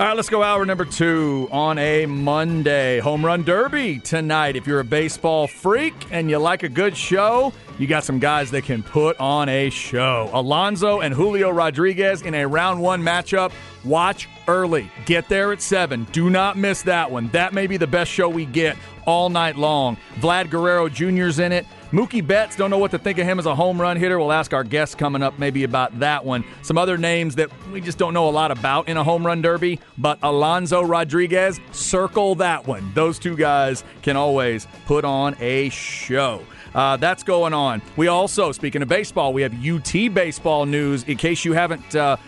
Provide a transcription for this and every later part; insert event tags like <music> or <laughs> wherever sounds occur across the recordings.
All right, let's go hour number two on a Monday. Home Run Derby tonight. If you're a baseball freak and you like a good show, you got some guys that can put on a show. Alonso and Julio Rodriguez in a round one matchup. Watch early. Get there at 7. Do not miss that one. That may be the best show we get all night long. Vlad Guerrero Jr.'s in it. Mookie Betts, don't know what to think of him as a home run hitter. We'll ask our guests coming up maybe about that one. Some other names that we just don't know a lot about in a home run derby, but Alonso Rodriguez, circle that one. Those two guys can always put on a show. Uh, that's going on. We also, speaking of baseball, we have UT baseball news. In case you haven't uh,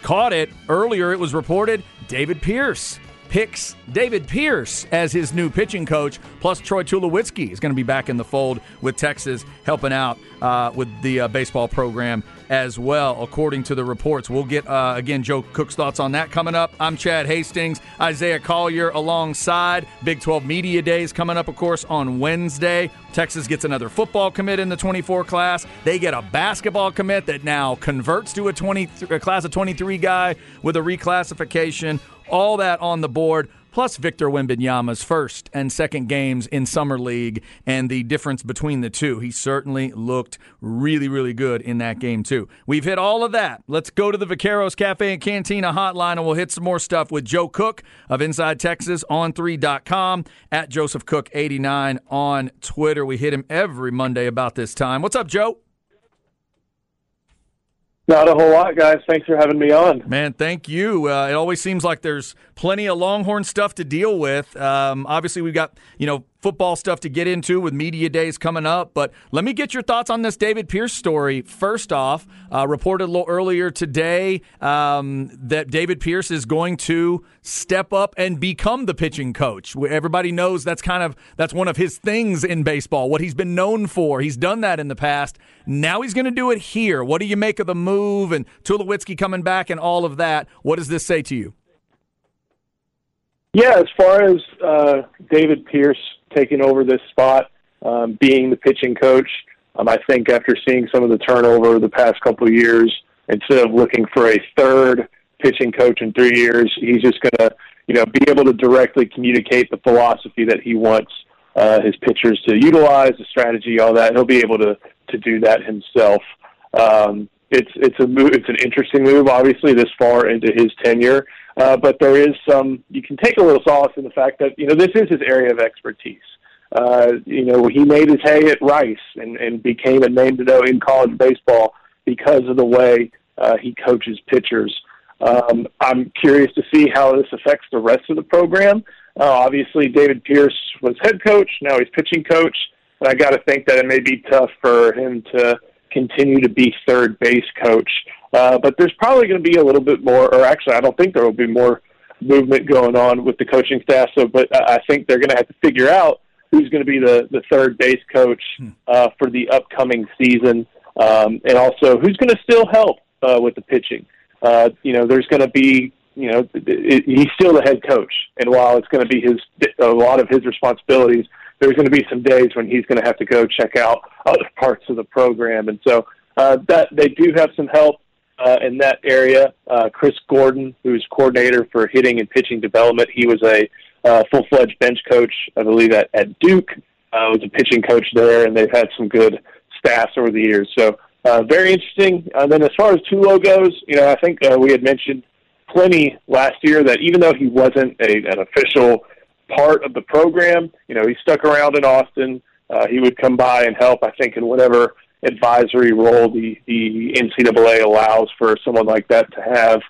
caught it earlier, it was reported David Pierce picks David Pierce as his new pitching coach, plus Troy Tulowitzki is going to be back in the fold with Texas, helping out uh, with the uh, baseball program as well, according to the reports. We'll get, uh, again, Joe Cook's thoughts on that coming up. I'm Chad Hastings, Isaiah Collier alongside. Big 12 Media Days coming up, of course, on Wednesday. Texas gets another football commit in the 24 class. They get a basketball commit that now converts to a 20 a class of 23 guy with a reclassification. All that on the board, plus Victor Wembanyama's first and second games in Summer League and the difference between the two. He certainly looked really, really good in that game, too. We've hit all of that. Let's go to the Vaqueros Cafe and Cantina hotline and we'll hit some more stuff with Joe Cook of Inside Texas on 3.com at Joseph Cook89 on Twitter. We hit him every Monday about this time. What's up, Joe? Not a whole lot, guys. Thanks for having me on. Man, thank you. Uh, it always seems like there's plenty of Longhorn stuff to deal with. Um, obviously, we've got you know football stuff to get into with media days coming up. But let me get your thoughts on this David Pierce story. First off, uh, reported a little earlier today um, that David Pierce is going to step up and become the pitching coach. Everybody knows that's kind of that's one of his things in baseball. What he's been known for. He's done that in the past. Now he's going to do it here. What do you make of the move and Tulowitzki coming back and all of that? What does this say to you? Yeah, as far as uh, David Pierce taking over this spot, um, being the pitching coach. Um, I think after seeing some of the turnover the past couple of years, instead of looking for a third pitching coach in three years, he's just going to, you know, be able to directly communicate the philosophy that he wants uh, his pitchers to utilize, the strategy, all that. He'll be able to to do that himself. Um, it's it's a move. It's an interesting move, obviously, this far into his tenure. Uh, but there is some, you can take a little solace in the fact that, you know, this is his area of expertise. Uh, you know, he made his hay at Rice and, and became a name to know in college baseball because of the way uh, he coaches pitchers. Um, I'm curious to see how this affects the rest of the program. Uh, obviously, David Pierce was head coach. Now he's pitching coach. And I got to think that it may be tough for him to continue to be third base coach. Uh, but there's probably going to be a little bit more, or actually, I don't think there will be more movement going on with the coaching staff. So, but I think they're going to have to figure out who's going to be the the third base coach hmm. uh, for the upcoming season, um, and also who's going to still help uh, with the pitching. Uh, you know, there's going to be you know, it, it, he's still the head coach, and while it's going to be his a lot of his responsibilities, there's going to be some days when he's going to have to go check out other <laughs> parts of the program, and so uh, that they do have some help uh, in that area. Uh, Chris Gordon, who's coordinator for hitting and pitching development, he was a uh, full-fledged bench coach, I believe, at, at Duke. Uh, was a pitching coach there, and they've had some good staffs over the years. So uh, very interesting. And then as far as Tulo goes, you know, I think uh, we had mentioned plenty last year that even though he wasn't a, an official part of the program, you know, he stuck around in Austin. Uh, he would come by and help, I think, in whatever advisory role the, the NCAA allows for someone like that to have.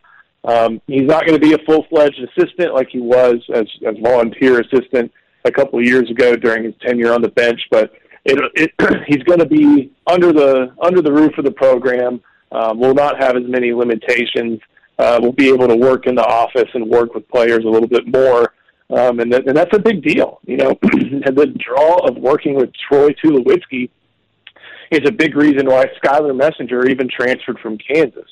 Um, he's not going to be a full fledged assistant like he was as as volunteer assistant a couple of years ago during his tenure on the bench, but it, it, <clears throat> he's going to be under the under the roof of the program. Um, will not have as many limitations. Uh, will be able to work in the office and work with players a little bit more, um, and, that, and that's a big deal. You know, and <clears throat> the draw of working with Troy Tulowitzki is a big reason why Skylar Messenger even transferred from Kansas.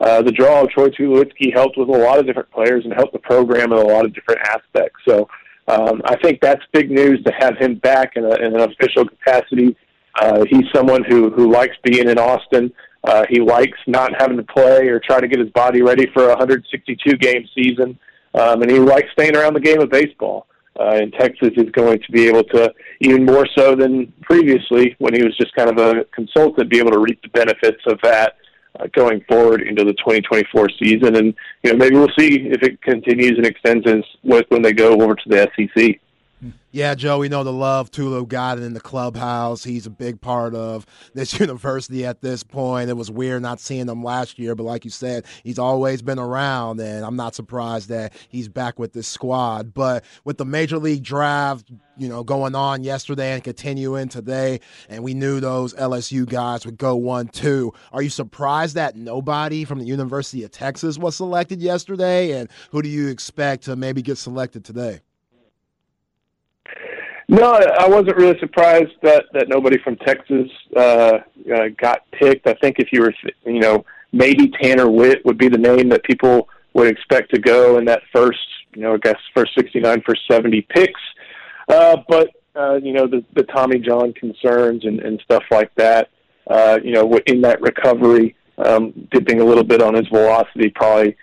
Uh, the draw of Troy Tulowitzki helped with a lot of different players and helped the program in a lot of different aspects. So um, I think that's big news to have him back in, a, in an official capacity. Uh, he's someone who, who likes being in Austin. Uh, he likes not having to play or try to get his body ready for a 162 game season. um, and he likes staying around the game of baseball. Uh, and Texas is going to be able to, even more so than previously when he was just kind of a consultant, be able to reap the benefits of that uh, going forward into the 2024 season. And you know, maybe we'll see if it continues and extends as when they go over to the SEC. Yeah, Joe, we know the love Tulo got in the clubhouse. He's a big part of this <laughs> university at this point. It was weird not seeing him last year, but like you said, he's always been around, and I'm not surprised that he's back with this squad. But with the major league draft, you know, going on yesterday and continuing today, and we knew those LSU guys would go one two. Are you surprised that nobody from the University of Texas was selected yesterday? And who do you expect to maybe get selected today? No, I wasn't really surprised that that nobody from Texas uh, uh, got picked. I think if you were, you know, maybe Tanner Witt would be the name that people would expect to go in that first, you know, I guess first 69, first 70 picks. Uh, but uh, you know, the, the Tommy John concerns and, and stuff like that. Uh, you know, in that recovery, um, dipping a little bit on his velocity probably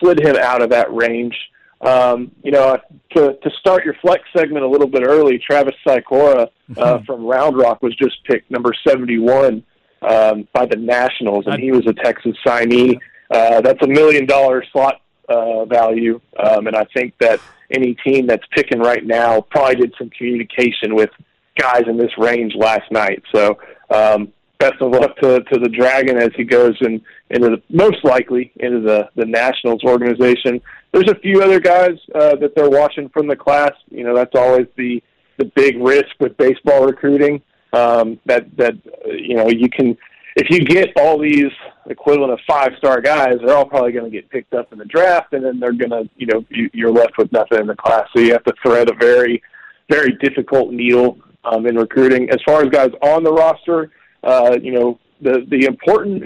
slid him out of that range. Um, you know, to to start your flex segment a little bit early, Travis Sykora uh, mm-hmm. <laughs> from Round Rock was just picked number seventy one um, by the Nationals, and he was a Texas signee. Uh, that's a million dollar slot uh, value, um, and I think that any team that's picking right now probably did some communication with guys in this range last night. So um, best of luck to, to the Dragon as he goes in, into the most likely into the the Nationals organization there's a few other guys uh, that they're watching from the class. You know, that's always the the big risk with baseball recruiting. Um, that that you know you can if you get all these equivalent of five star guys, they're all probably going to get picked up in the draft, and then they're going to you know you, you're left with nothing in the class. So you have to thread a very very difficult needle um, in recruiting. As far as guys on the roster, uh, you know the the important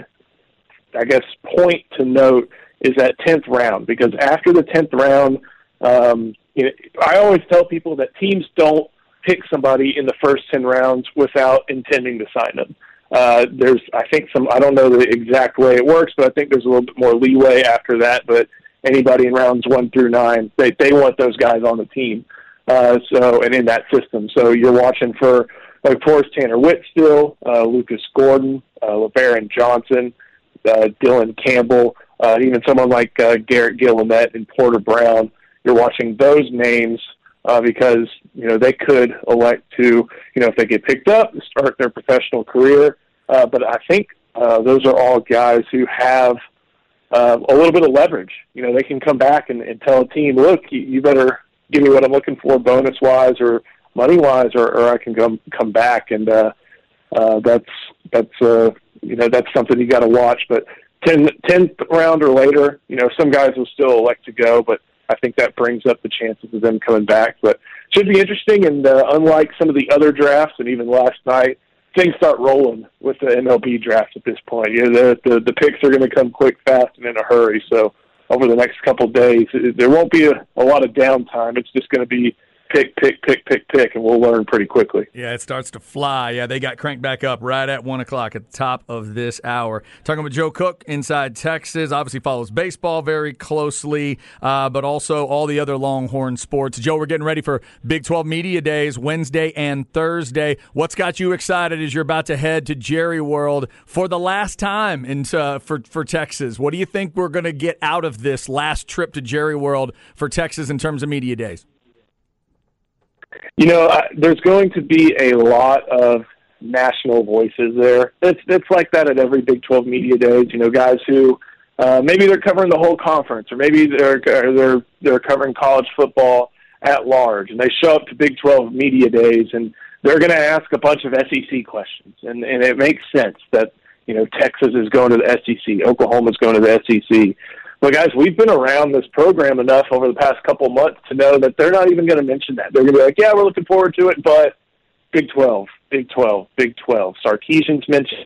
I guess point to note is that tenth round because after the tenth round, um, you know, I always tell people that teams don't pick somebody in the first ten rounds without intending to sign them. Uh, there's, I think, some I don't know the exact way it works, but I think there's a little bit more leeway after that. But anybody in rounds one through nine, they they want those guys on the team. Uh, so and in that system, so you're watching for like Forrest Tanner Witt still, uh, Lucas Gordon, uh, Lebarron Johnson, uh, Dylan Campbell uh, even someone like uh, Garrett Guillemette and Porter Brown. You're watching those names uh, because you know they could elect to, you know, if they get picked up, start their professional career. Uh, but I think uh, those are all guys who have uh, a little bit of leverage. You know, they can come back and, and tell a team, look, you, you better give me what I'm looking for, bonus wise or money wise, or, or I can come come back. And uh, uh, that's that's uh, you know that's something you got to watch. But 10th round or later, you know, some guys will still elect to go, but I think that brings up the chances of them coming back. But should be interesting. And uh, unlike some of the other drafts, and even last night, things start rolling with the MLB draft at this point. You know, the the, the picks are going to come quick, fast, and in a hurry. So over the next couple of days, there won't be a, a lot of downtime. It's just going to be pick, pick, pick, pick, pick, and we'll learn pretty quickly. Yeah, it starts to fly. Yeah, they got cranked back up right at 1 o'clock at the top of this hour. Talking with Joe Cook inside Texas. Obviously follows baseball very closely, uh, but also all the other Longhorn sports. Joe, we're getting ready for Big 12 Media Days Wednesday and Thursday. What's got you excited as you're about to head to Jerry World for the last time in, uh, for, for Texas? What do you think we're going to get out of this last trip to Jerry World for Texas in terms of Media Days? You know, uh, there's going to be a lot of national voices there. It's it's like that at every Big 12 media days. You know, guys who uh, maybe they're covering the whole conference, or maybe they're they're they're covering college football at large, and they show up to Big 12 media days, and they're going to ask a bunch of SEC questions, and and it makes sense that you know Texas is going to the SEC, Oklahoma's going to the SEC. But guys, we've been around this program enough over the past couple months to know that they're not even going to mention that. They're going to be like, "Yeah, we're looking forward to it," but Big Twelve, Big Twelve, Big Twelve. Sarkisian's mentioned.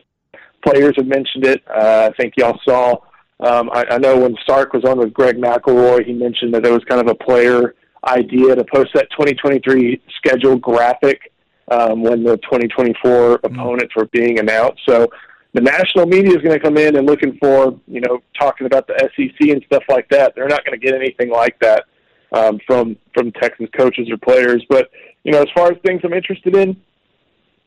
Players have mentioned it. Uh, I think y'all saw. Um, I, I know when Sark was on with Greg McElroy, he mentioned that there was kind of a player idea to post that 2023 schedule graphic um, when the 2024 mm-hmm. opponents were being announced. So the national media is going to come in and looking for, you know, talking about the SEC and stuff like that. They're not going to get anything like that um, from from Texas coaches or players. But you know, as far as things I'm interested in,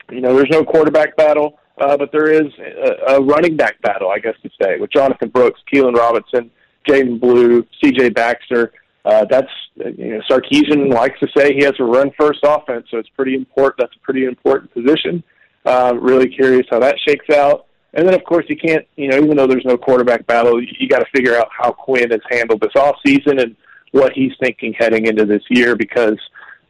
you know, there's no quarterback battle, uh, but there is a, a running back battle, I guess to say, with Jonathan Brooks, Keilan Robinson, Jaydon Blue, C.J. Baxter. Uh, that's you know, Sarkisian likes to say he has a run first offense, so it's pretty important. That's a pretty important position. Uh, really curious how that shakes out. And then, of course, you can't, you know, even though there's no quarterback battle, you, you got to figure out how Quinn has handled this off season and what he's thinking heading into this year. Because,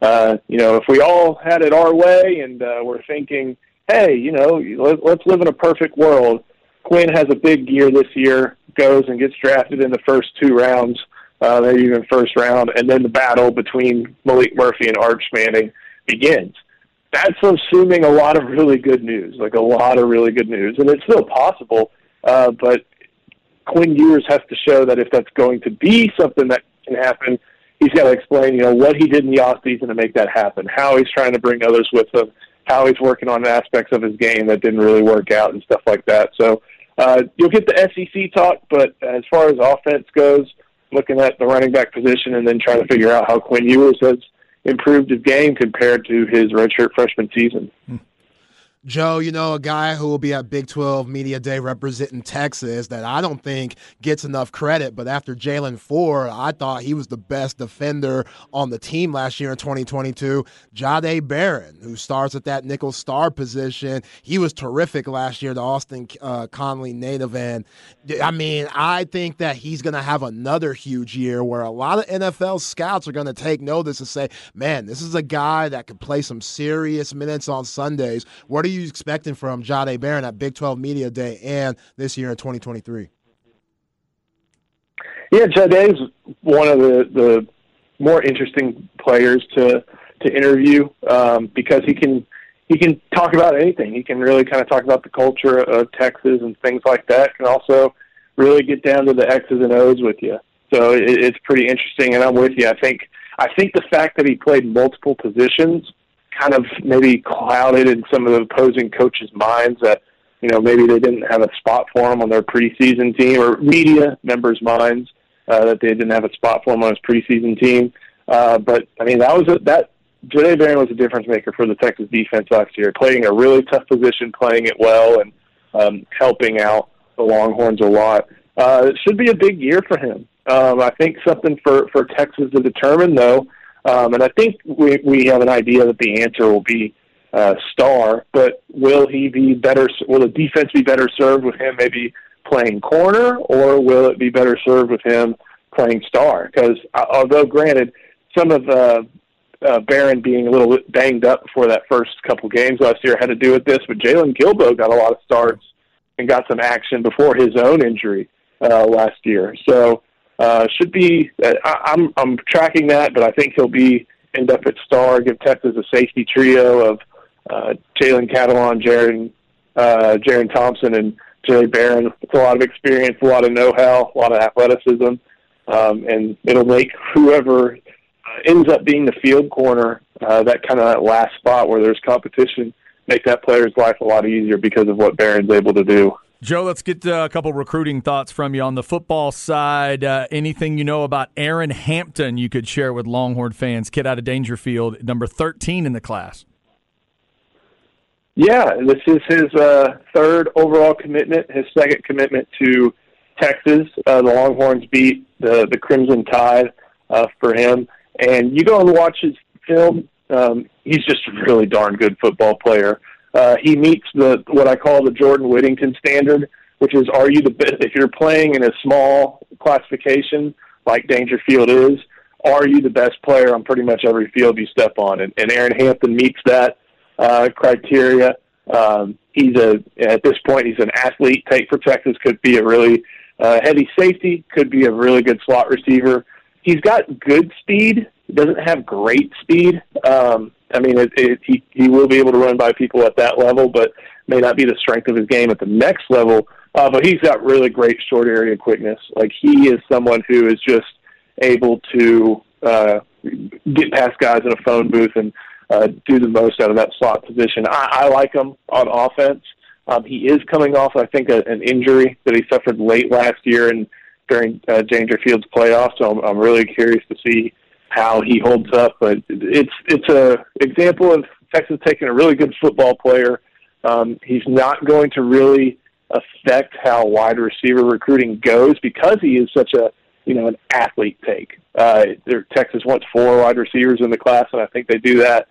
uh, you know, if we all had it our way and uh, we're thinking, hey, you know, let, let's live in a perfect world, Quinn has a big year this year, goes and gets drafted in the first two rounds, uh, maybe even first round, and then the battle between Maalik Murphy and Arch Manning begins that's assuming a lot of really good news, like a lot of really good news, and it's still possible. Uh, but Quinn Ewers has to show that if that's going to be something that can happen, he's got to explain, you know, what he did in the off season to make that happen, how he's trying to bring others with him, how he's working on aspects of his game that didn't really work out and stuff like that. So uh, you'll get the SEC talk, but as far as offense goes, looking at the running back position and then trying to figure out how Quinn Ewers has improved his game compared to his redshirt freshman season. Hmm. Joe, you know, a guy who will be at Big 12 Media Day representing Texas that I don't think gets enough credit, but after Jaylan Ford, I thought he was the best defender on the team last year in 2022. Jahdae Barron, who starts at that nickel star position, he was terrific last year, the Austin uh, Connally native. And I mean, I think that he's going to have another huge year where a lot of NFL scouts are going to take notice and say, man, this is a guy that could play some serious minutes on Sundays. What are you expecting from Jahdae Barron at Big 12 Media Day and this year in 2023? Yeah, Jahdae is one of the, the more interesting players to to interview um, because he can he can talk about anything. He can really kind of talk about the culture of Texas and things like that. Can also really get down to the X's and O's with you. So it, it's pretty interesting, and I'm with you. I think I think the fact that he played multiple positions kind of maybe clouded in some of the opposing coaches' minds that you know maybe they didn't have a spot for him on their preseason team or media members' minds uh, that they didn't have a spot for him on his preseason team. Uh, but I mean that was a, that Jahdae Barron was a difference maker for the Texas defense last year, playing a really tough position, playing it well, and um, helping out the Longhorns a lot. Uh, it should be a big year for him. Um, I think something for for Texas to determine though um, and I think we, we have an idea that the answer will be uh, Star, but will he be better? Will the defense be better served with him maybe playing corner, or will it be better served with him playing Star? Because uh, although granted, some of uh, uh, Barron being a little banged up before that first couple games last year had to do with this, but Jaylon Guilbeau got a lot of starts and got some action before his own injury uh, last year. So uh, should be. Uh, I, I'm I'm tracking that, but I think he'll be end up at star. Give Texas a safety trio of uh, Jalen Catalon, Jaron uh, Jerrin Thompson, and Jerry Barron. It's a lot of experience, a lot of know-how, a lot of athleticism, um, and it'll make whoever uh, ends up being the field corner uh, that kind of that last spot where there's competition make that player's life a lot easier because of what Barron's able to do. Joe, let's get uh, a couple recruiting thoughts from you on the football side. Uh, anything you know about Aaron Hampton you could share with Longhorn fans? Kid out of Daingerfield, number 13 in the class. Yeah, this is his uh, third overall commitment, his second commitment to Texas. Uh, the Longhorns beat the, the Crimson Tide uh, for him. And you go and watch his film, um, he's just a really darn good football player. Uh, he meets the what I call the Jordan Whittington standard, which is are you the best if you're playing in a small classification like Daingerfield is, are you the best player on pretty much every field you step on? And, and Aaron Hampton meets that uh, criteria. Um, he's a at this point he's an athlete. Take for Texas could be a really uh, heavy safety, could be a really good slot receiver. He's got good speed. Doesn't have great speed. Um, I mean, it, it, he he will be able to run by people at that level, but may not be the strength of his game at the next level. Uh, but he's got really great short area quickness. Like he is someone who is just able to uh, get past guys in a phone booth and uh, do the most out of that slot position. I, I like him on offense. Um, he is coming off, I think, a, an injury that he suffered late last year and during uh, Daingerfield's playoffs. So I'm, I'm really curious to see how he holds up. But it's it's a example of Texas taking a really good football player. Um, he's not going to really affect how wide receiver recruiting goes because he is such a you know an athlete take. Uh, Texas wants four wide receivers in the class, and I think they do that.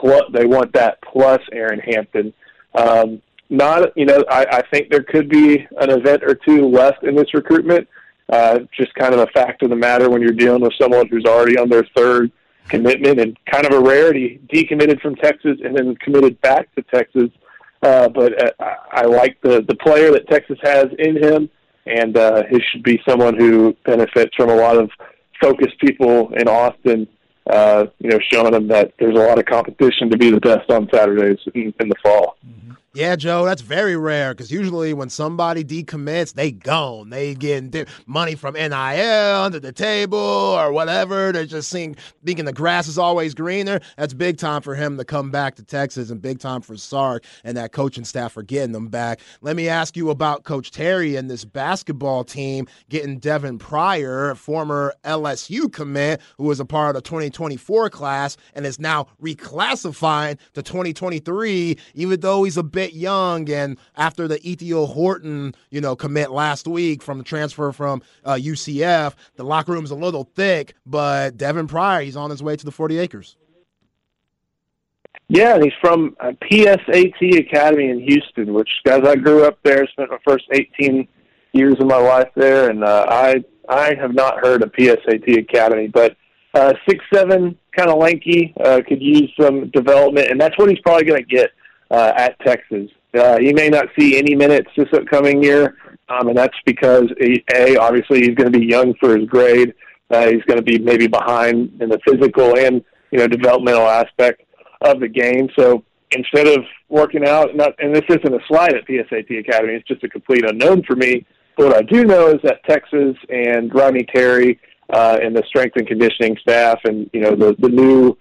Plus, they want that plus Aaron Hampton. Um, not you know I, I think there could be an event or two left in this recruitment. Uh, just kind of a fact of the matter when you're dealing with someone who's already on their third commitment and kind of a rarity, decommitted from Texas and then committed back to Texas. Uh, but uh, I like the the player that Texas has in him, and uh, he should be someone who benefits from a lot of focused people in Austin. Uh, you know, showing them that there's a lot of competition to be the best on Saturdays in, in the fall. Mm-hmm. Yeah, Joe, that's very rare because usually when somebody decommits, they gone. They get money from NIL under the table or whatever. They're just seeing, thinking the grass is always greener. That's big time for him to come back to Texas and big time for Sark and that coaching staff for getting them back. Let me ask you about Coach Terry and this basketball team getting Devin Pryor, former LSU commit, who was a part of the 2024 class and is now reclassifying to 2023, even though he's a bit young, and after the Ithiel Horton, you know, commit last week from the transfer from uh, UCF, the locker room's a little thick. But Devin Pryor, he's on his way to the 40 acres. Yeah, he's from uh, PSAT Academy in Houston, which, guys, I grew up there, spent my first 18 years of my life there, and uh, I I have not heard of PSAT Academy, but uh, six seven, kind of lanky, uh, could use some development, and that's what he's probably going to get uh, at Texas. Uh, he may not see any minutes this upcoming year, um, and that's because a obviously he's going to be young for his grade. Uh, he's going to be maybe behind in the physical and you know developmental aspect of the game. So instead of working out, not and this isn't a slide at PSAT Academy, it's just a complete unknown for me. But what I do know is that Texas and Rodney Terry uh, and the strength and conditioning staff, and you know the the new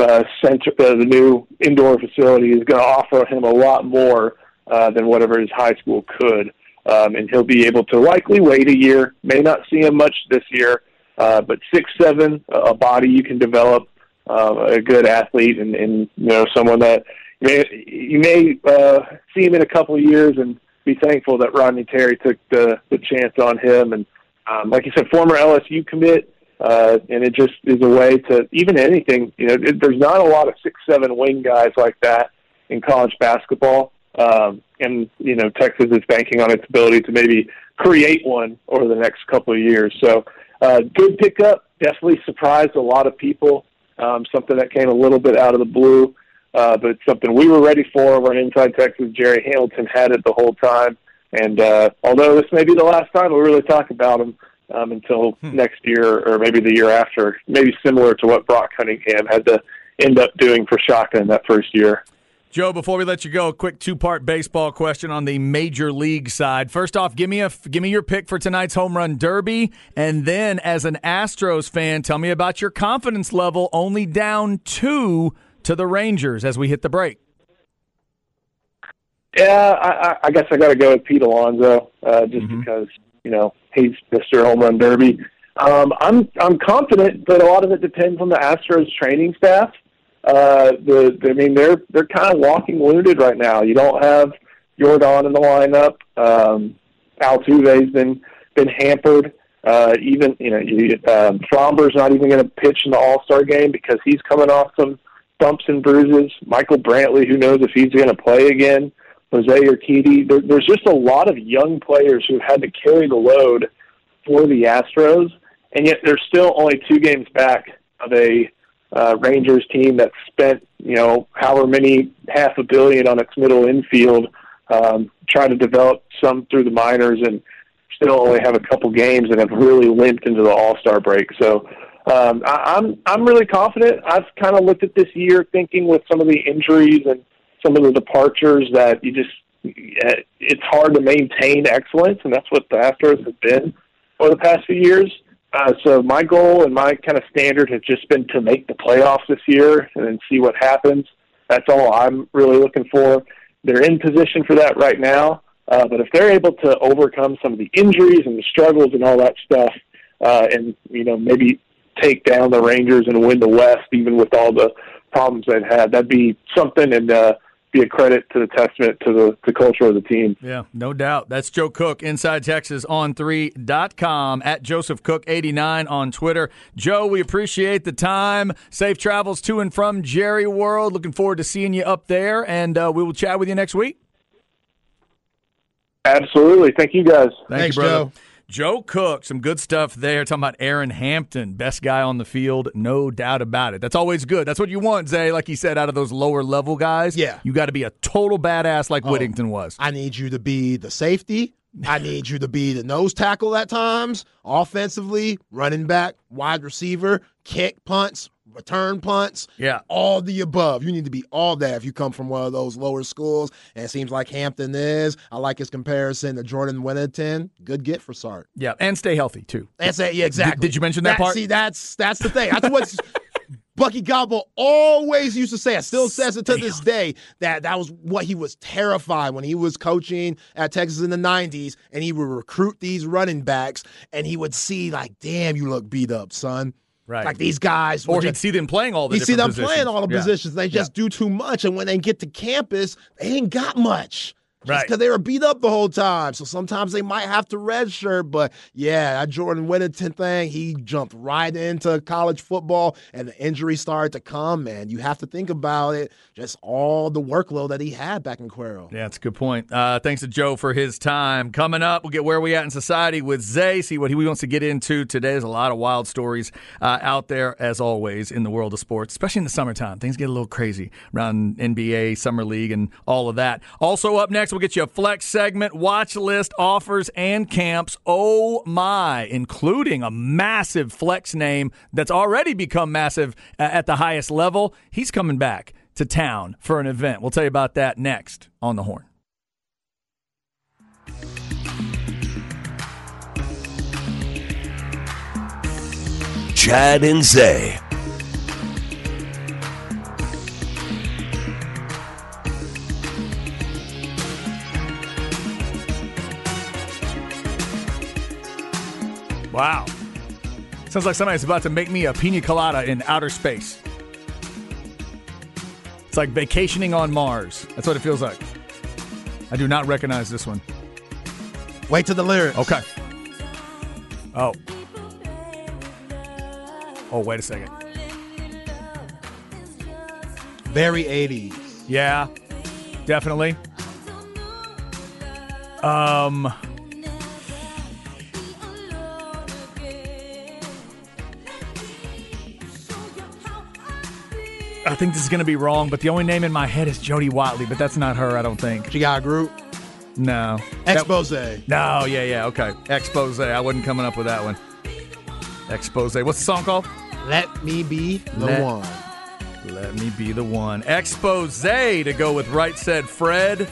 uh, center, uh, the new indoor facility is going to offer him a lot more uh, than whatever his high school could. Um, and he'll be able to likely wait a year. May not see him much this year, uh, but six seven, a body you can develop, uh, a good athlete, and, and you know someone that you may you may uh, see him in a couple of years and be thankful that Rodney Terry took the the chance on him. And um, like you said, former LSU commit. Uh, and it just is a way to even anything. You know, it, there's not a lot of six seven wing guys like that in college basketball, um, and you know Texas is banking on its ability to maybe create one over the next couple of years. So, uh, good pickup. Definitely surprised a lot of people. Um, something that came a little bit out of the blue, uh, but something we were ready for. We're inside Texas. Jerry Hamilton had it the whole time, and uh, although this may be the last time we really talk about him um, until hmm. next year or maybe the year after. Maybe similar to what Brock Cunningham had to end up doing for Shaka in that first year. Joe, before we let you go, a quick two-part baseball question on the major league side. First off, give me a give me your pick for tonight's home run derby, and then as an Astros fan, tell me about your confidence level. Only down two to the Rangers as we hit the break. Yeah, I, I guess I got to go with Pete Alonso, uh, just mm-hmm. because you know he's Mr. Home Run Derby. Um, I'm I'm confident, but a lot of it depends on the Astros training staff. Uh, the, the I mean they're they're kind of walking wounded right now. You don't have Yordan in the lineup. Um, Altuve's been been hampered. Uh, even you know you, um, Framber's not even going to pitch in the All Star game because he's coming off some bumps and bruises. Michael Brantley, who knows if he's going to play again. Jose Urquidy. There, there's just a lot of young players who have had to carry the load for the Astros, and yet they're still only two games back of a uh, Rangers team that spent, you know, however many half a billion on its middle infield, um, trying to develop some through the minors, and still only have a couple games and have really limped into the All Star break. So. Um, I, I'm I'm really confident. I've kind of looked at this year thinking with some of the injuries and some of the departures that you just it's hard to maintain excellence, and that's what the Astros have been over the past few years. Uh, so my goal and my kind of standard has just been to make the playoffs this year and then see what happens. That's all I'm really looking for. they're in position for that right now. Uh, but if they're able to overcome some of the injuries and the struggles and all that stuff, uh, and you know maybe take down the Rangers and win the West, even with all the problems they've had, that'd be something. And uh, be a credit to the testament to the, the culture of the team. Yeah, no doubt. That's Joe Cook, Inside Texas on 3.com, at Joseph Cook89 on Twitter. Joe, we appreciate the time. Safe travels to and from Jerry World. Looking forward to seeing you up there, and uh, we will chat with you next week. Absolutely. Thank you, guys. Thank Thanks, you, brother. Joe. Joe Cook, some good stuff there. Talking about Aaron Hampton, best guy on the field, no doubt about it. That's always good. That's what you want, Zay. Like he said, out of those lower level guys, Yeah. you got to be a total badass like oh, Whittington was. I need you to be the safety. I need you to be the nose tackle at times, offensively, running back, wide receiver, kick punts, return punts. Yeah. All the above. You need to be all that if you come from one of those lower schools. And it seems like Hampton is. I like his comparison to Jordan Whittington. Good get for Sark. Yeah, and stay healthy too. That's it. Yeah, exactly. did you mention that part? See, that's that's the thing. That's what <laughs> Bucky Godbolt always used to say. I still says it to this day that that was what he was terrified when he was coaching at Texas in the '90s, and he would recruit these running backs, and he would see like, "Damn, you look beat up, son." Right. Like these guys, Or he'd see them playing all the you see them different playing all the Yeah. positions. They just do too much, and when they get to campus, they ain't got much. Right. Because they were beat up the whole time. So sometimes they might have to redshirt. But yeah, that Jordan Whittington thing, he jumped right into college football and the injuries started to come. And you have to think about it, just all the workload that he had back in Cuero. Yeah, that's a good point. Uh, thanks to Joe for his time. Coming up, we'll get where we at in society with Zay, see what he wants to get into today. There's a lot of wild stories uh, out there, as always, in the world of sports, especially in the summertime. Things get a little crazy around NBA, Summer League, and all of that. Also, up next, we'll get you a flex segment, watch list, offers, and camps. Oh my, including a massive flex name that's already become massive uh, at the highest level. He's coming back to town for an event. We'll tell you about that next on the horn. Chad and Zay. Wow. Sounds like somebody's about to make me a pina colada in outer space. It's like vacationing on Mars. That's what it feels like. I do not recognize this one. Wait to the lyrics. Okay. Oh. Oh, wait a second. Very 80s. Yeah, definitely. Um. Think this is going to be wrong, but the only name in my head is Jody Watley, but that's not her, I don't think. She got a group. No. That- Expose. no, yeah, yeah, okay. Expose. I wasn't coming up with that one. Expose. What's the song called? Let me be the Let- one. Let me be the one. Expose to go with Right Said Fred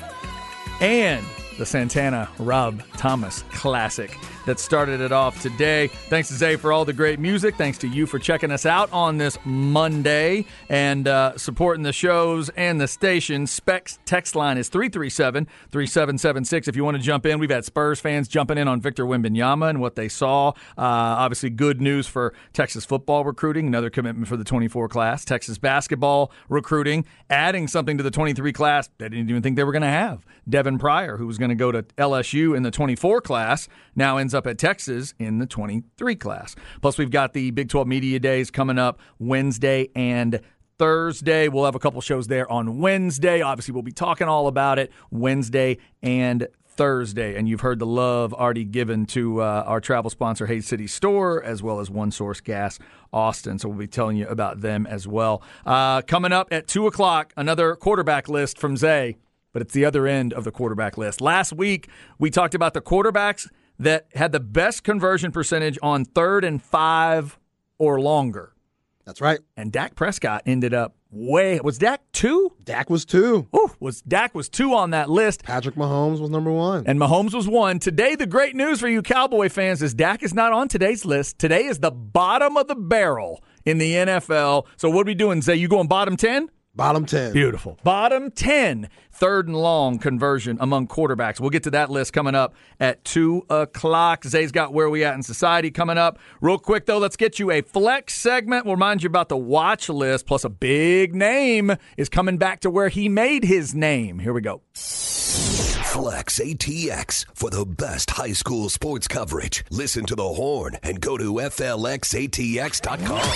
and the Santana Rob Thomas classic that started it off today. Thanks to Zay for all the great music. Thanks to you for checking us out on this Monday and uh, supporting the shows and the station. Specs text line is 337 3776. If you want to jump in, we've had Spurs fans jumping in on Victor Wembanyama and what they saw. Uh, obviously, good news for Texas football recruiting, another commitment for the 24 class. Texas basketball recruiting, adding something to the 23 class they didn't even think they were going to have. Devin Pryor, who was going to go to LSU in the 24 class, now ends up at Texas in the 23 class. Plus, we've got the Big 12 Media Days coming up Wednesday and Thursday. We'll have a couple shows there on Wednesday. Obviously, we'll be talking all about it Wednesday and Thursday. And you've heard the love already given to uh, our travel sponsor, Hays City Store, as well as One Source Gas Austin. So we'll be telling you about them as well. Uh, coming up at 2 o'clock, another quarterback list from Zay, but it's the other end of the quarterback list. Last week, we talked about the quarterbacks that had the best conversion percentage on third and five or longer. That's right. And Dak Prescott ended up way. Was Dak two? Dak was two. Ooh, was Dak was two on that list, Patrick Mahomes was number one. and Mahomes was one. Today, the great news for you Cowboy fans is Dak is not on today's list. Today is the bottom of the barrel in the NFL. So what are we doing? Say you going bottom ten? Bottom 10. Beautiful. Bottom 10, third and long conversion among quarterbacks. We'll get to that list coming up at 2 o'clock. Zay's got Where We At in Society coming up. Real quick, though, let's get you a flex segment. We'll remind you about the watch list, plus a big name is coming back to where he made his name. Here we go. Flex ATX for the best high school sports coverage. Listen to the horn and go to FLXATX.com.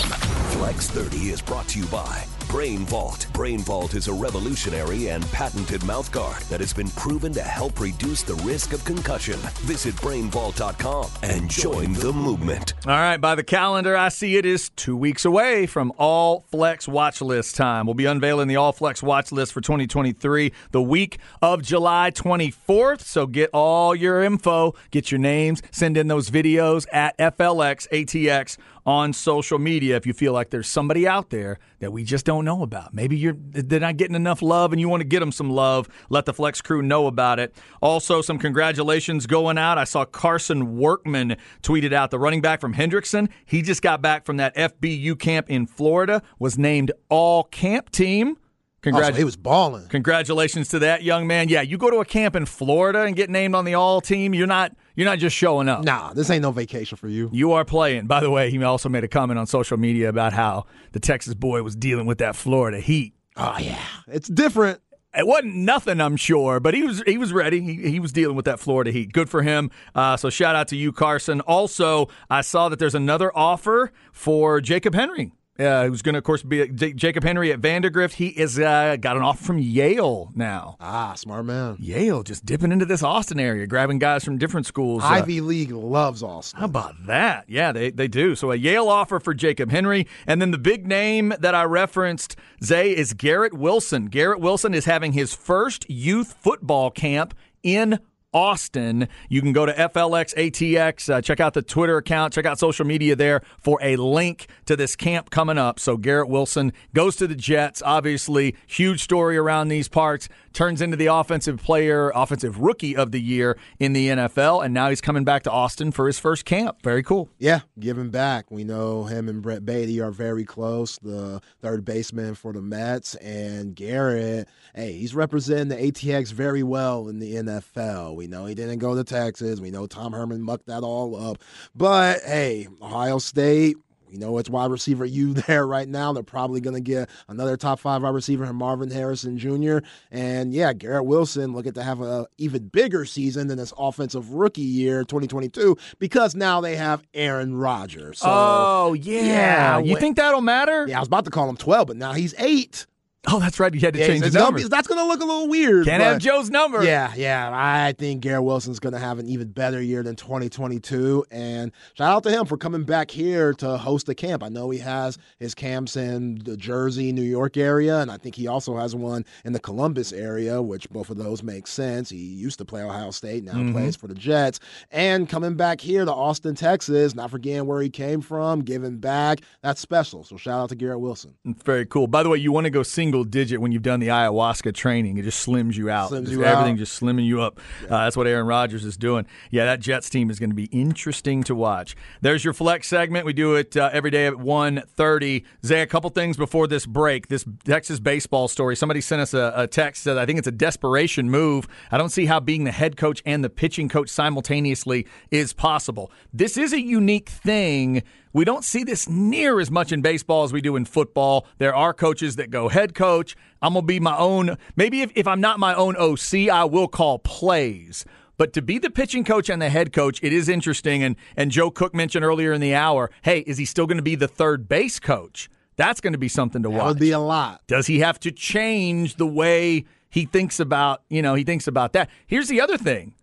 Flex 30 is brought to you by Brain Vault. Brain Vault is a revolutionary and patented mouthguard that has been proven to help reduce the risk of concussion. Visit brainvault.com and join the movement. All right, by the calendar, I see it is two weeks away from All Flex Watch List time. We'll be unveiling the All Flex Watch List for 2023 the week of July 24th. So get all your info, get your names, send in those videos at FLXATX on social media if you feel like there's somebody out there that we just don't know about. Maybe you're they're not getting enough love and you want to get them some love. Let the Flex crew know about it. Also, some congratulations going out. I saw Carson Workman tweeted out the running back from Hendrickson. He just got back from that FBU camp in Florida, was named all camp team. Congrats. he was balling. Congratulations to that young man. Yeah, you go to a camp in Florida and get named on the all team. You're not you're not just showing up. Nah, this ain't no vacation for you. You are playing. By the way, he also made a comment on social media about how the Texas boy was dealing with that Florida heat. Oh yeah, it's different. It wasn't nothing, I'm sure, but he was he was ready. He, he was dealing with that Florida heat. Good for him. Uh, so shout out to you, Carson. Also, I saw that there's another offer for Jacob Henry uh, who's going to, of course, be J- Jacob Henry at Vandegrift. He is uh, got an offer from Yale now. Ah, smart man. Yale just dipping into this Austin area, grabbing guys from different schools. Ivy uh, League loves Austin. How about that? Yeah, they, they do. So a Yale offer for Jacob Henry. And then the big name that I referenced, Zay, is Garrett Wilson. Garrett Wilson is having his first youth football camp in Austin. You can go to FLXATX, uh, check out the Twitter account, check out social media there for a link to this camp coming up. So Garrett Wilson goes to the Jets. Obviously, huge story around these parts. Turns into the offensive player, offensive rookie of the year in the NFL, and now he's coming back to Austin for his first camp. Very cool. Yeah, giving back. We know him and Brett Baty are very close, the third baseman for the Mets, and Garrett. Hey, he's representing the ATX very well in the NFL. We know he didn't go to Texas. We know Tom Herman mucked that all up. But hey, Ohio State, you know, it's wide receiver you <laughs> there right now. They're probably going to get another top five wide receiver from Marvin Harrison Jr. And yeah, Garrett Wilson looking to have an even bigger season than his offensive rookie year 2022 because now they have Aaron Rodgers. So, oh, yeah. yeah you think that'll matter? Yeah, I was about to call him 12, but now he's eight. Oh, that's right. You had to yeah, change his number. That's going to look a little weird. Can't have Joe's number. Yeah, yeah. I think Garrett Wilson's going to have an even better year than 2022. And shout out to him for coming back here to host the camp. I know he has his camps in the Jersey, New York area, and I think he also has one in the Columbus area, which both of those make sense. He used to play Ohio State, now mm-hmm. plays for the Jets. And coming back here to Austin, Texas, not forgetting where he came from, giving back. That's special. So shout out to Garrett Wilson. Very cool. By the way, you want to go sing single digit when you've done the ayahuasca training. It just slims you out. Slims you everything out. just slimming you up. Yeah. Uh, that's what Aaron Rodgers is doing. Yeah, that Jets team is going to be interesting to watch. There's your flex segment. We do it uh, every day at 1.30. Zay, a couple things before this break. This Texas baseball story. Somebody sent us a, a text that I think it's a desperation move. I don't see how being the head coach and the pitching coach simultaneously is possible. This is a unique thing we don't see this near as much in baseball as we do in football. There are coaches that go head coach. I'm going to be my own. Maybe if, if I'm not my own OC, I will call plays. But to be the pitching coach and the head coach, it is interesting. And, and Joe Cook mentioned earlier in the hour hey, is he still going to be the third base coach? That's going to be something to watch. That would be a lot. Does he have to change the way he thinks about, you know, he thinks about that? Here's the other thing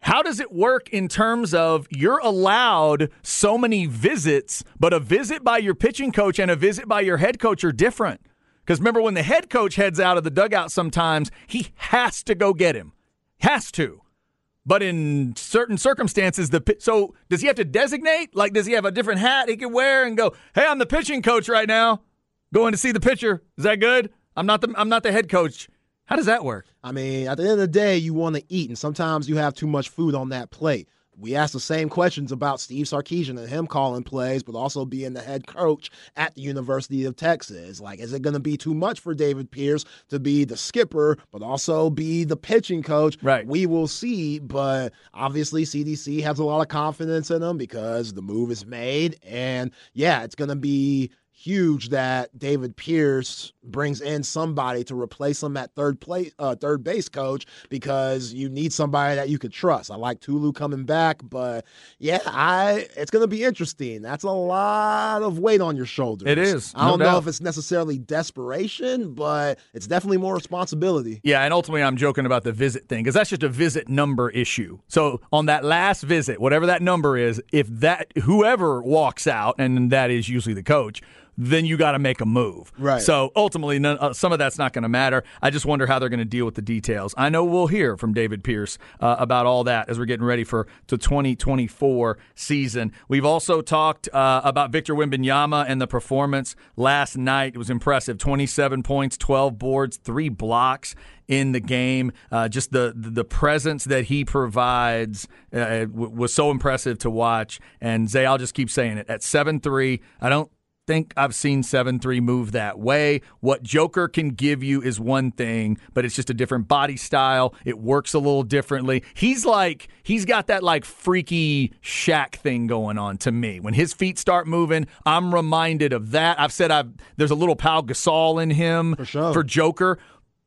how does it work in terms of you're allowed so many visits, but a visit by your pitching coach and a visit by your head coach are different? Because remember, when the head coach heads out of the dugout, sometimes he has to go get him, has to. But in certain circumstances, the so does he have to designate? Like, does he have a different hat he can wear and go, "Hey, I'm the pitching coach right now, going to see the pitcher. Is that good? I'm not the I'm not the head coach. How does that work? I mean, at the end of the day, you want to eat, and sometimes you have too much food on that plate. we asked the same questions about Steve Sarkisian and him calling plays, but also being the head coach at the University of Texas. Like, is it going to be too much for David Pierce to be the skipper, but also be the pitching coach? Right. We will see, but obviously CDC has a lot of confidence in him because the move is made. And yeah, it's going to be huge that David Pierce brings in somebody to replace him at third place, uh, third base coach because you need somebody that you could trust. I like Tulo coming back, but yeah, I it's going to be interesting. That's a lot of weight on your shoulders. It is. I don't no know if it's necessarily desperation, but it's definitely more responsibility. Yeah, and ultimately, I'm joking about the visit thing because that's just a visit number issue. So on that last visit, whatever that number is, if that whoever walks out, and that is usually the coach, then you got to make a move. Right. So ultimately, none, uh, some of that's not going to matter. I just wonder how they're going to deal with the details. I know we'll hear from David Pierce uh, about all that as we're getting ready for the 2024 season. We've also talked uh, about Victor Wembanyama and the performance last night. It was impressive: 27 points, 12 boards, three blocks in the game. Uh, just the the presence that he provides uh, w- was so impressive to watch. And Zay, I'll just keep saying it. At seven three, I don't think I've seen 7 3 move that way. What Joker can give you is one thing, but it's just a different body style. It works a little differently. He's like, he's got that like freaky Shaq thing going on to me. When his feet start moving, I'm reminded of that. I've said I've, there's a little Pau Gasol in him for, sure. Joker.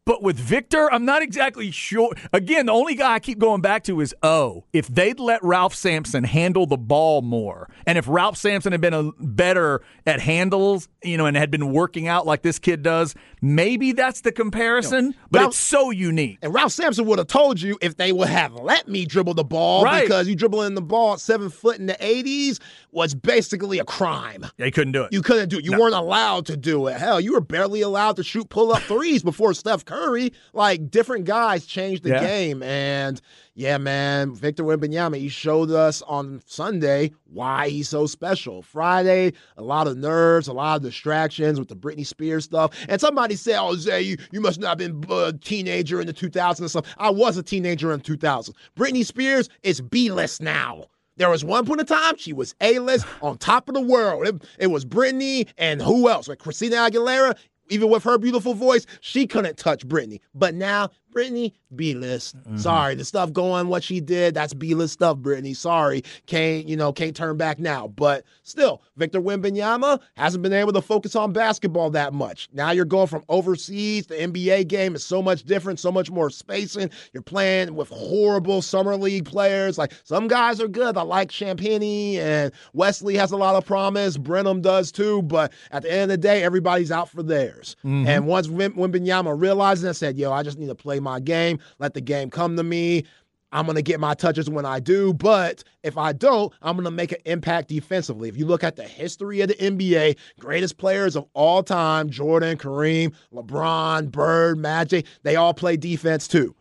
But with Victor, I'm not exactly sure. Again, the only guy I keep going back to is oh, if they'd let Ralph Sampson handle the ball more, and if Ralph Sampson had been a, better at handles, you know, and had been working out like this kid does, maybe that's the comparison. but Ralph- it's so unique. And Ralph Sampson would have told you if they would have let me dribble the ball Right. because you dribbling the ball at seven foot in the 80s was basically a crime. They couldn't do it. You couldn't do it. You weren't allowed to do it. Hell, you were barely allowed to shoot pull up threes before Steph Curry. Like different guys changed the Yeah. game. And yeah, man, Victor Wembanyama, he showed us on Sunday why he's so special. Friday, a lot of nerves, a lot of distractions with the Britney Spears stuff. And somebody said, "Oh, Zay, you, you must not have been a teenager in the 2000s and stuff." I was a teenager in 2000. Britney Spears is B-list now. There was one point in time she was A-list on top of the world. It, it was Britney and who else? Like Christina Aguilera. Even with her beautiful voice, she couldn't touch Britney. But now, Britney, B-list. Mm-hmm. Sorry, the stuff going, what she did, that's B-list stuff, Britney. Sorry, can't you know, can't turn back now. But still, Victor Wembanyama hasn't been able to focus on basketball that much. Now you're going from overseas. The NBA game is so much different, so much more spacing. You're playing with horrible summer league players. Like some guys are good. I like Champagnie and Wesley has a lot of promise. Branham does too. But at the end of the day, everybody's out for theirs. Mm-hmm. And once Wim- Wembanyama realized it, said, "Yo, I just need to play my game. Let the game come to me." I'm going to get my touches when I do, but if I don't, I'm going to make an impact defensively. If you look at the history of the NBA, greatest players of all time Jordan, Kareem, LeBron, Bird, Magic they all play defense too.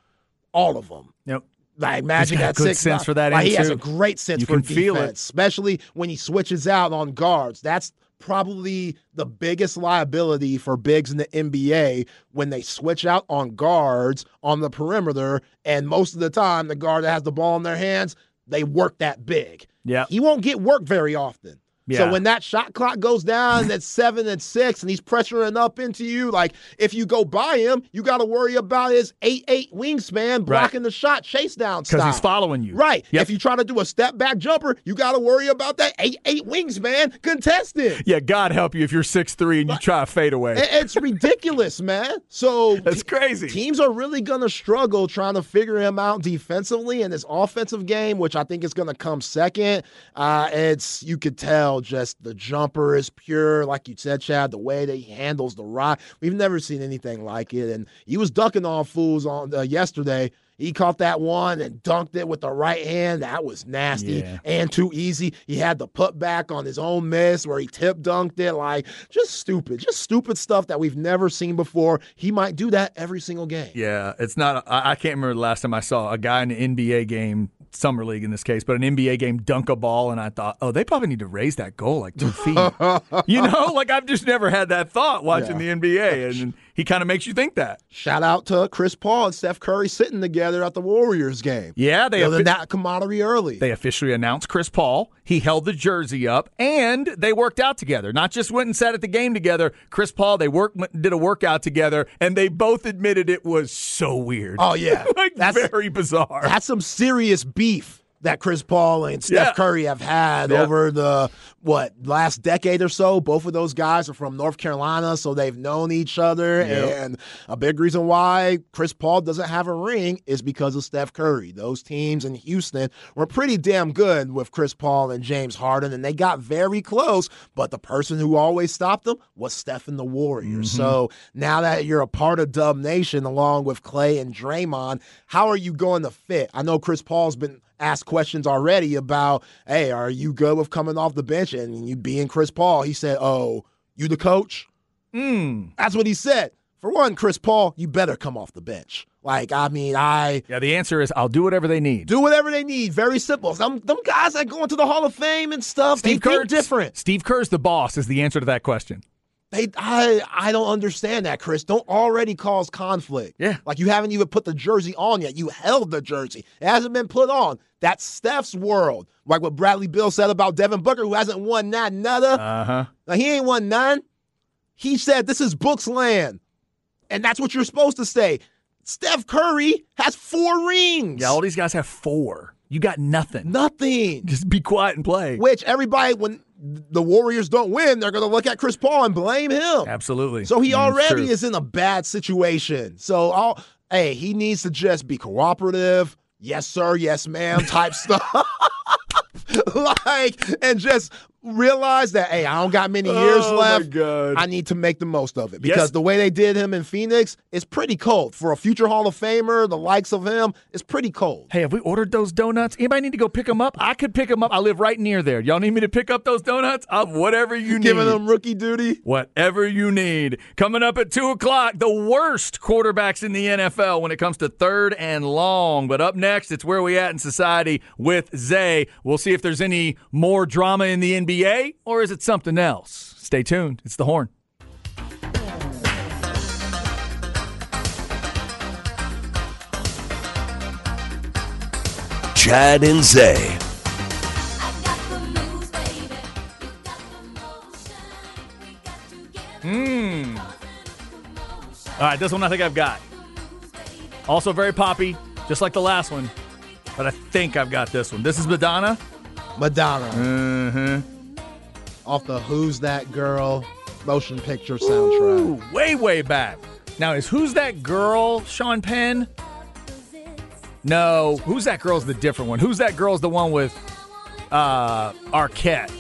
All of them. Yep. Like Magic got good six, sense nine. for that Like, he has a great sense You for can feel it. defense, especially when he switches out on guards. That's probably the biggest liability for bigs in the NBA when they switch out on guards on the perimeter. And most of the time, the guard that has the ball in their hands, they work that big. Yeah. He won't get work very often. Yeah. So when that shot clock goes down at seven and six, and he's pressuring up into you, like if you go by him, you got to worry about his eight eight wingspan blocking the shot, chase down Because he's following you. Right. Yep. If you try to do a step back jumper, you got to worry about that eight eight wingspan contested. Yeah, God help you if you're six three and you try to fade away. It's ridiculous, <laughs> man. So That's crazy. Teams are really going to struggle trying to figure him out defensively in this offensive game, which I think is going to come second. Uh, it's you could tell just the jumper is pure, like you said, Chad. The way that he handles the rock, we've never seen anything like it. And he was dunking all fools on uh, yesterday. He caught that one and dunked it with the right hand. That was nasty Yeah. and too easy. He had the put back on his own miss where he tip dunked it. Like just stupid, just stupid stuff that we've never seen before. He might do that every single game. Yeah, it's not. I, I can't remember the last time I saw a guy in an NBA game, summer league in this case, but an NBA game dunk a ball, and I thought, oh, they probably need to raise that goal like two feet. <laughs> you know, like I've just never had that thought watching the NBA, and he kind of makes you think that. Shout out to Chris Paul and Steph Curry sitting together at the Warriors game. Yeah, they Building that camaraderie early. They officially announced Chris Paul. He held the jersey up, and they worked out together. Not just went and sat at the game together. Chris Paul, they worked, did a workout together, and they both admitted it was so weird. Oh yeah, <laughs> like that's very bizarre. That's some serious beef that Chris Paul and Steph Yeah. Curry have had Yeah. over the what last decade or so. Both of those guys are from North Carolina, so they've known each other. Yep. And a big reason why Chris Paul doesn't have a ring is because of Steph Curry. Those teams in Houston were pretty damn good with Chris Paul and James Harden, and they got very close. But the person who always stopped them was Steph and the Warriors. Mm-hmm. So now that you're a part of Dub Nation along with Klay and Draymond, how are you going to fit? I know Chris Paul's been asked questions already about, hey, are you good with coming off the bench and you being Chris Paul? He said, oh, you the coach? Mm. That's what he said. For one, Chris Paul, you better come off the bench. Like, I mean, I Yeah, the answer is I'll do whatever they need. do whatever they need. Very simple. Some them guys that go into the Hall of Fame and stuff, they think different. Steve Kerr's the boss is the answer to that question. They, I, I don't understand that, Chris. Don't already cause conflict. Yeah. like you haven't even put the jersey on yet. You held the jersey. It hasn't been put on. That's Steph's world. Like what Bradley Beal said about Devin Booker, who hasn't won that nada. Uh huh. Now, he ain't won none. He said this is Book's land, and that's what you're supposed to say. Steph Curry has four rings. Yeah, all these guys have four. You got nothing. nothing. Just be quiet and play. Which everybody, when the Warriors don't win, they're going to look at Chris Paul and blame him. Absolutely. So he Mm, already true. is in a bad situation. So I'll, hey, he needs to just be cooperative. Yes, sir. Yes, ma'am. Type <laughs> stuff. like, and just realize that, hey, I don't got many years Oh, my left. God. I need to make the most of it because Yes. the way they did him in Phoenix is pretty cold. For a future Hall of Famer, the likes of him, is pretty cold. Hey, have we ordered those donuts? Anybody need to go pick them up? I could pick them up. I live right near there. Y'all need me to pick up those donuts? I'll, whatever you need. Giving them rookie duty. Whatever you need. Coming up at 2 o'clock, the worst quarterbacks in the NFL when it comes to third and long. But up next, it's where we at in society with Zay. We'll see if there's any more drama in the NBA or is it something else. Stay tuned. It's the horn. Chad and Zay. Hmm. All right, this one I think I've got. Also very poppy, just like the last one. But I think I've got this one. This is Madonna. Madonna. Mm-hmm. Off the Who's That Girl motion picture soundtrack. Ooh, way, way back. Now, is Who's That Girl Sean Penn? No. Who's That Girl's the different one. Who's That Girl's the one with uh, Arquette.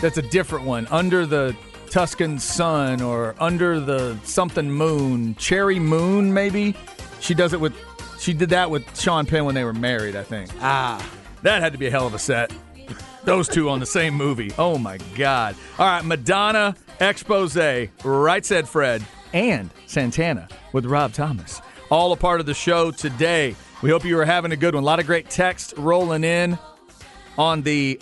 That's a different one. Under the Tuscan Sun or Under the something Moon. Cherry Moon, maybe? She does it with. She did that with Sean Penn when they were married, I think. Ah. That had to be a hell of a set. Those two on the same movie. Oh my God. All right, Madonna, Expose, Right Said Fred, and Santana with Rob Thomas. All a part of the show today. We hope you are having a good one. A lot of great text rolling in on the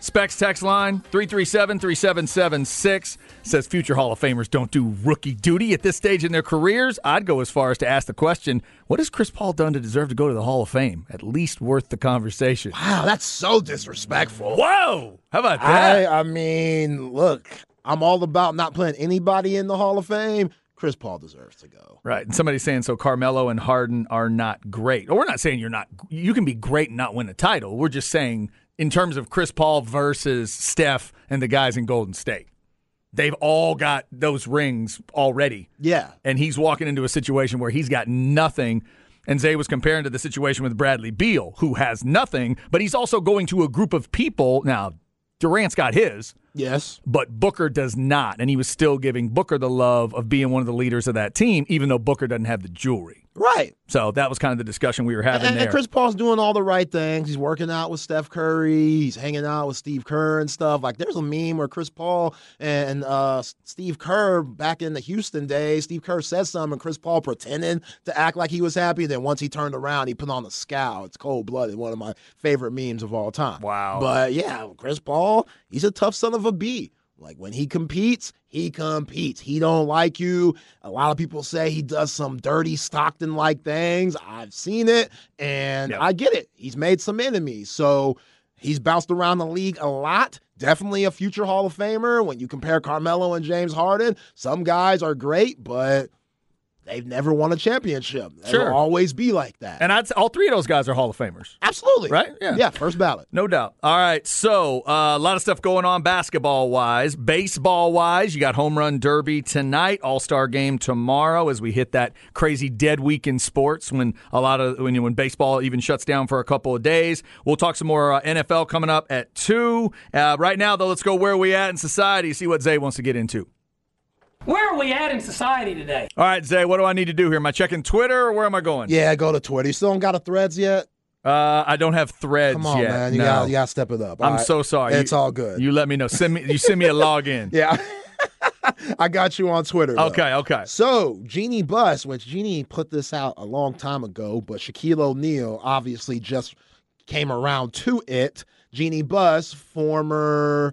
Specs text line 337 3776 says future Hall of Famers don't do rookie duty at this stage in their careers. I'd go as far as to ask the question what has Chris Paul done to deserve to go to the Hall of Fame? At least worth the conversation. Wow, that's so disrespectful. Whoa! How about that? I, I mean, look, I'm all about not putting anybody in the Hall of Fame. Chris Paul deserves to go. right. And somebody's saying so Carmelo and Harden are not great. Or we're not saying you're not, you can be great and not win a title. We're just saying in terms of Chris Paul versus Steph and the guys in Golden State. They've all got those rings already. Yeah. and he's walking into a situation where he's got nothing. And Zay was comparing to the situation with Bradley Beal, who has nothing, but he's also going to a group of people. Now, Durant's got his, Yes. but Booker does not. And he was still giving Booker the love of being one of the leaders of that team, even though Booker doesn't have the jewelry. Right. So that was kind of the discussion we were having And, there. and Chris Paul's doing all the right things. He's working out with Steph Curry. He's hanging out with Steve Kerr and stuff. Like there's a meme where Chris Paul and uh, Steve Kerr back in the Houston days, Steve Kerr said something, and Chris Paul pretending to act like he was happy. Then once he turned around, he put on a scowl. It's cold blooded. One of my favorite memes of all time. Wow. But yeah, Chris Paul, he's a tough son of a bee. Like when he competes, he competes. He don't like you. A lot of people say he does some dirty Stockton like things. I've seen it and Yep. I get it. He's made some enemies. So he's bounced around the league a lot. Definitely a future Hall of Famer. When you compare Carmelo and James Harden, some guys are great, but they've never won a championship. Sure. It'll always be like that. And I'd, all three of those guys are Hall of Famers. Absolutely. Right? Yeah. Yeah, first ballot. No doubt. All right. So, uh, a lot of stuff going on basketball wise. Baseball wise, you got home run derby tonight, all star game tomorrow as we hit that crazy dead week in sports when a lot of, when, when baseball even shuts down for a couple of days. We'll talk some more uh, NFL coming up at 2. Uh, right now, though, let's go where we at in society, see what Zay wants to get into. Where are we at in society today? All right, Zay, what do I need to do here? Am I checking Twitter or where am I going? Yeah, go to Twitter. You still don't got a threads yet? Uh, I don't have threads Come on, yet. man. You no. got you got to step it up. I'm all right? so sorry. It's You- all good. You let me know. Send me. You send me a login. <laughs> yeah, <laughs> I got you on Twitter. though. Okay. Okay. So, Jeanie Buss, which Jeanie put this out a long time ago, but Shaquille O'Neal obviously just came around to it. Jeanie Buss, former,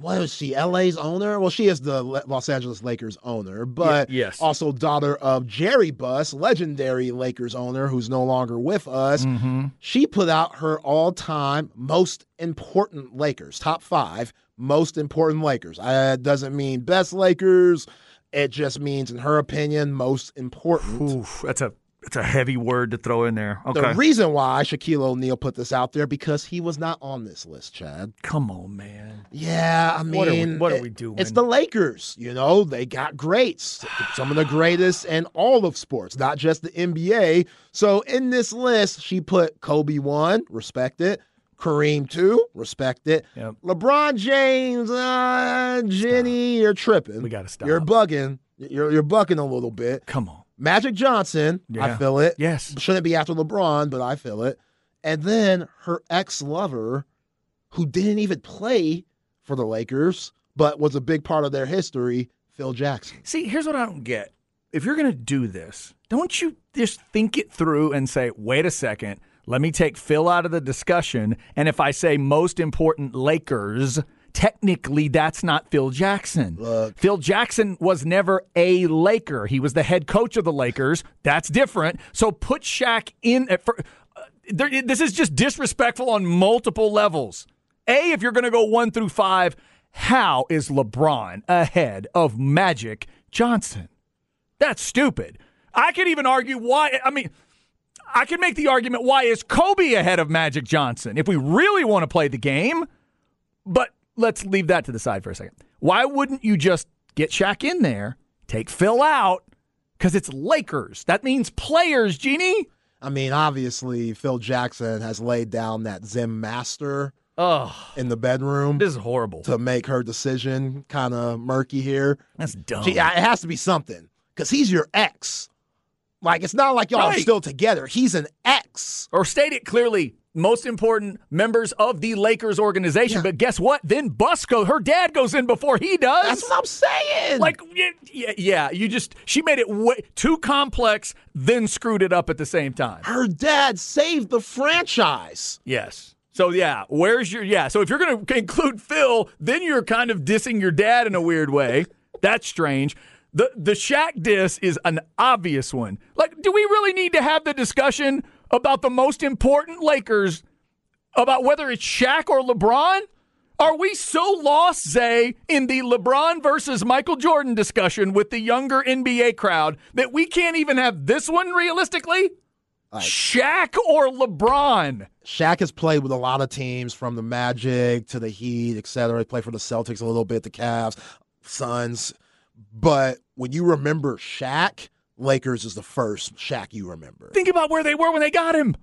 what is she, LA's owner? Well, she is the Los Angeles Lakers owner, but yes. also daughter of Jerry Buss, legendary Lakers owner who's no longer with us. Mm-hmm. She put out her all time most important Lakers, top five most important Lakers. Uh, it doesn't mean best Lakers. It just means, in her opinion, most important. Oof, that's a that's a heavy word to throw in there. Okay. The reason why Shaquille O'Neal put this out there because he was not on this list, Chad. Come on, man. Yeah, I mean, What are we- what are we doing? It's the Lakers. You know, they got greats, some of the greatest in all of sports, not just the NBA. So in this list, she put Kobe one, respect it. Kareem two, respect it. Yep. LeBron James, uh, Jenny, you're tripping. We gotta stop. You're bugging. You're you're bucking a little bit. Come on. Magic Johnson, I feel it. Yes. Shouldn't be after LeBron, but I feel it. And then her ex lover, who didn't even play for the Lakers, but was a big part of their history, Phil Jackson. See, here's what I don't get. If you're going to do this, don't you just think it through and say, wait a second, let me take Phil out of the discussion. And if I say most important Lakers, technically that's not Phil Jackson. Look. Phil Jackson was never a Laker. He was the head coach of the Lakers. That's different. So put Shaq in. At, for, uh, there, this is just disrespectful on multiple levels. A, if you're going to go one through five, how is LeBron ahead of Magic Johnson? That's stupid. I could even argue why. I mean, I can make the argument why is Kobe ahead of Magic Johnson if we really want to play the game. But let's leave that to the side for a second. Why wouldn't you just get Shaq in there, take Phil out? Because it's Lakers. That means players, Jeanie. I mean, obviously, Phil Jackson has laid down that Zen master Oh, in the bedroom this is horrible. to make her decision kind of murky here. That's dumb. She, it has to be something because he's your ex. Like, it's not like y'all are still together. He's an ex. or state it clearly. Most important members of the Lakers organization. Yeah. But guess what? Then Busco, her dad, goes in before he does. That's what I'm saying. Like, yeah, yeah, you just, she made it way too complex, then screwed it up at the same time. her dad saved the franchise. Yes. So, yeah, where's your, yeah. So, if you're going to include Phil, then you're kind of dissing your dad in a weird way. <laughs> That's strange. The, the Shaq diss is an obvious one. Like, do we really need to have the discussion about the most important Lakers, about whether it's Shaq or LeBron? Are we so lost, Zay, in the LeBron versus Michael Jordan discussion with the younger NBA crowd that we can't even have this one realistically? Shaq or LeBron? Shaq has played with a lot of teams from the Magic to the Heat, et cetera. He played for the Celtics a little bit, the Cavs, Suns. But when you remember Shaq, Lakers is the first Shaq you remember. Think about where they were when they got him.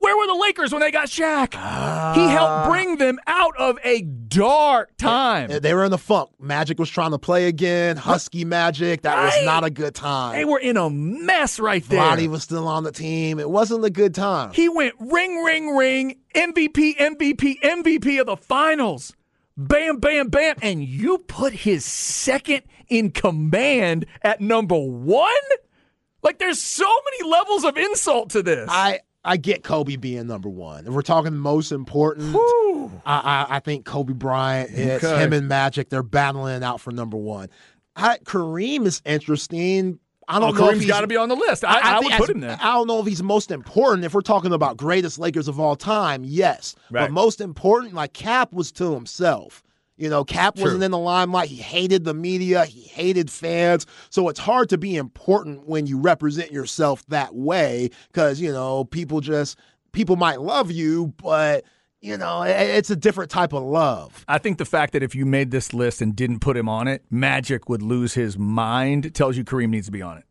Where were the Lakers when they got Shaq? he helped ah. bring them out of a dark time. They were in the funk. Magic was trying to play again. Husky Magic. That was not a good time. They were in a mess right there. Roddy was still on the team. It wasn't a good time. He went ring, ring, ring, MVP, MVP, MVP of the finals. Bam, bam, bam. And you put his second in command at number one? Like, there's so many levels of insult to this. I I get Kobe being number one. If we're talking most important, I, I, I think Kobe Bryant is Okay. him and Magic. They're battling out for number one. I, Kareem is interesting. I Oh, don't know if Kareem's he's got to be on the list. I, I, think would put him there. I don't know if he's most important. If we're talking about greatest Lakers of all time, yes. Right. But most important, like Cap was to himself. You know, Cap True. wasn't in the limelight. He hated the media. He hated fans. So it's hard to be important when you represent yourself that way because, you know, people just, people might love you, but, you know, it's a different type of love. I think the fact that if you made this list and didn't put him on it, Magic would lose his mind tells you Kareem needs to be on it.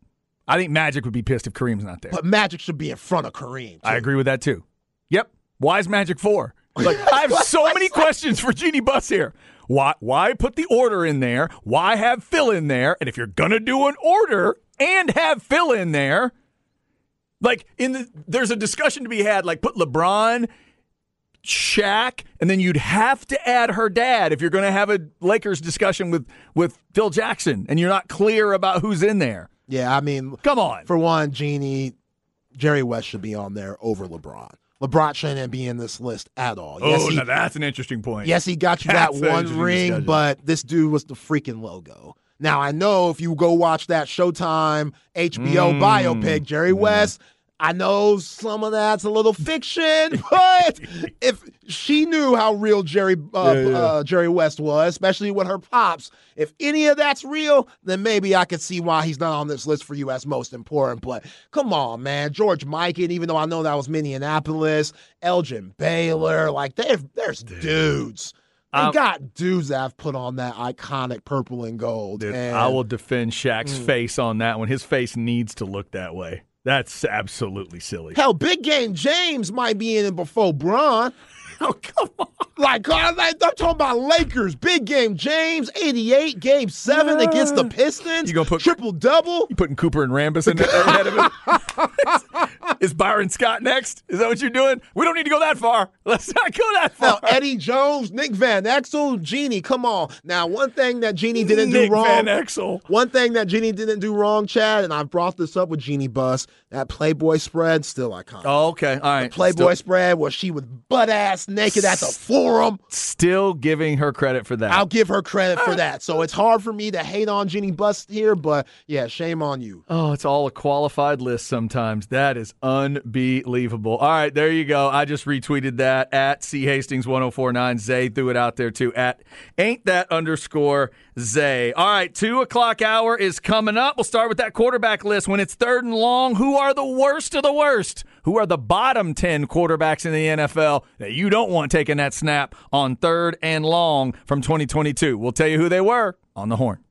I think Magic would be pissed if Kareem's not there. But Magic should be in front of Kareem. I agree with that too. Yep. Why is Magic four? <laughs> Like I have so many questions for Jeanie Buss here. Why why put the order in there? Why have Phil in there? And if you're gonna do an order and have Phil in there, like in the there's a discussion to be had, like put LeBron, Shaq, and then you'd have to add her dad if you're gonna have a Lakers discussion with with Phil Jackson and you're not clear about who's in there. Yeah, I mean, Come on. For one, Jeanie, Jerry West should be on there over LeBron. LeBron shouldn't be in this list at all. Yes, oh, he, now that's an interesting point. yes, he got you <laughs> that That's an one ring, discussion. but this dude was the freaking logo. Now I know if you go watch that Showtime HBO Mm. biopic, Jerry West. I know some of that's a little fiction, <laughs> but if she knew how real Jerry uh, Yeah, yeah. Uh, Jerry West was, especially with her pops, if any of that's real, then maybe I could see why he's not on this list for you as most important. But come on, man, George Mikan, even though I know that was Minneapolis, Elgin Baylor, like there's there's dudes. They Um, got dudes that have put on that iconic purple and gold. Dude, and I will defend Shaq's Mm. face on that one. His face needs to look that way. That's absolutely silly. Hell, Big Game James might be in it before Bron. <laughs> Oh, come on. Uh, like, I'm talking about Lakers. Big Game James, 88, Game 7 against the Pistons. You gonna put- triple double? You putting Cooper and Rambis in there ahead of him? <laughs> Is Byron Scott next? Is that what you're doing? We don't need to go that far. <laughs> Let's not go that Now, far. Eddie Jones, Nick Van Exel, Jeanie, come on. Now, one thing that Jeanie didn't Nick do wrong. Van Exel. One thing that Jeanie didn't do wrong, Chad, and I've brought this up with Jeanie Buss, that Playboy spread, still iconic. Oh, okay. All right. The Playboy Still, spread where she was butt ass naked at the forum. still giving her credit for that. I'll give her credit for ah. that. So it's hard for me to hate on Jeanie Bust here, but yeah, shame on you. Oh, it's all a qualified list sometimes. That is unbelievable. All right, there you go. I just retweeted that at C Hastings 1049. Zay threw it out there too at ain't that underscore Zay. All right, two o'clock hour is coming up. We'll start with that quarterback list. When it's third and long, who are the worst of the worst? Who are the bottom 10 quarterbacks in the NFL that you don't want taking that snap on third and long from 2022? We'll tell you who they were on the horn.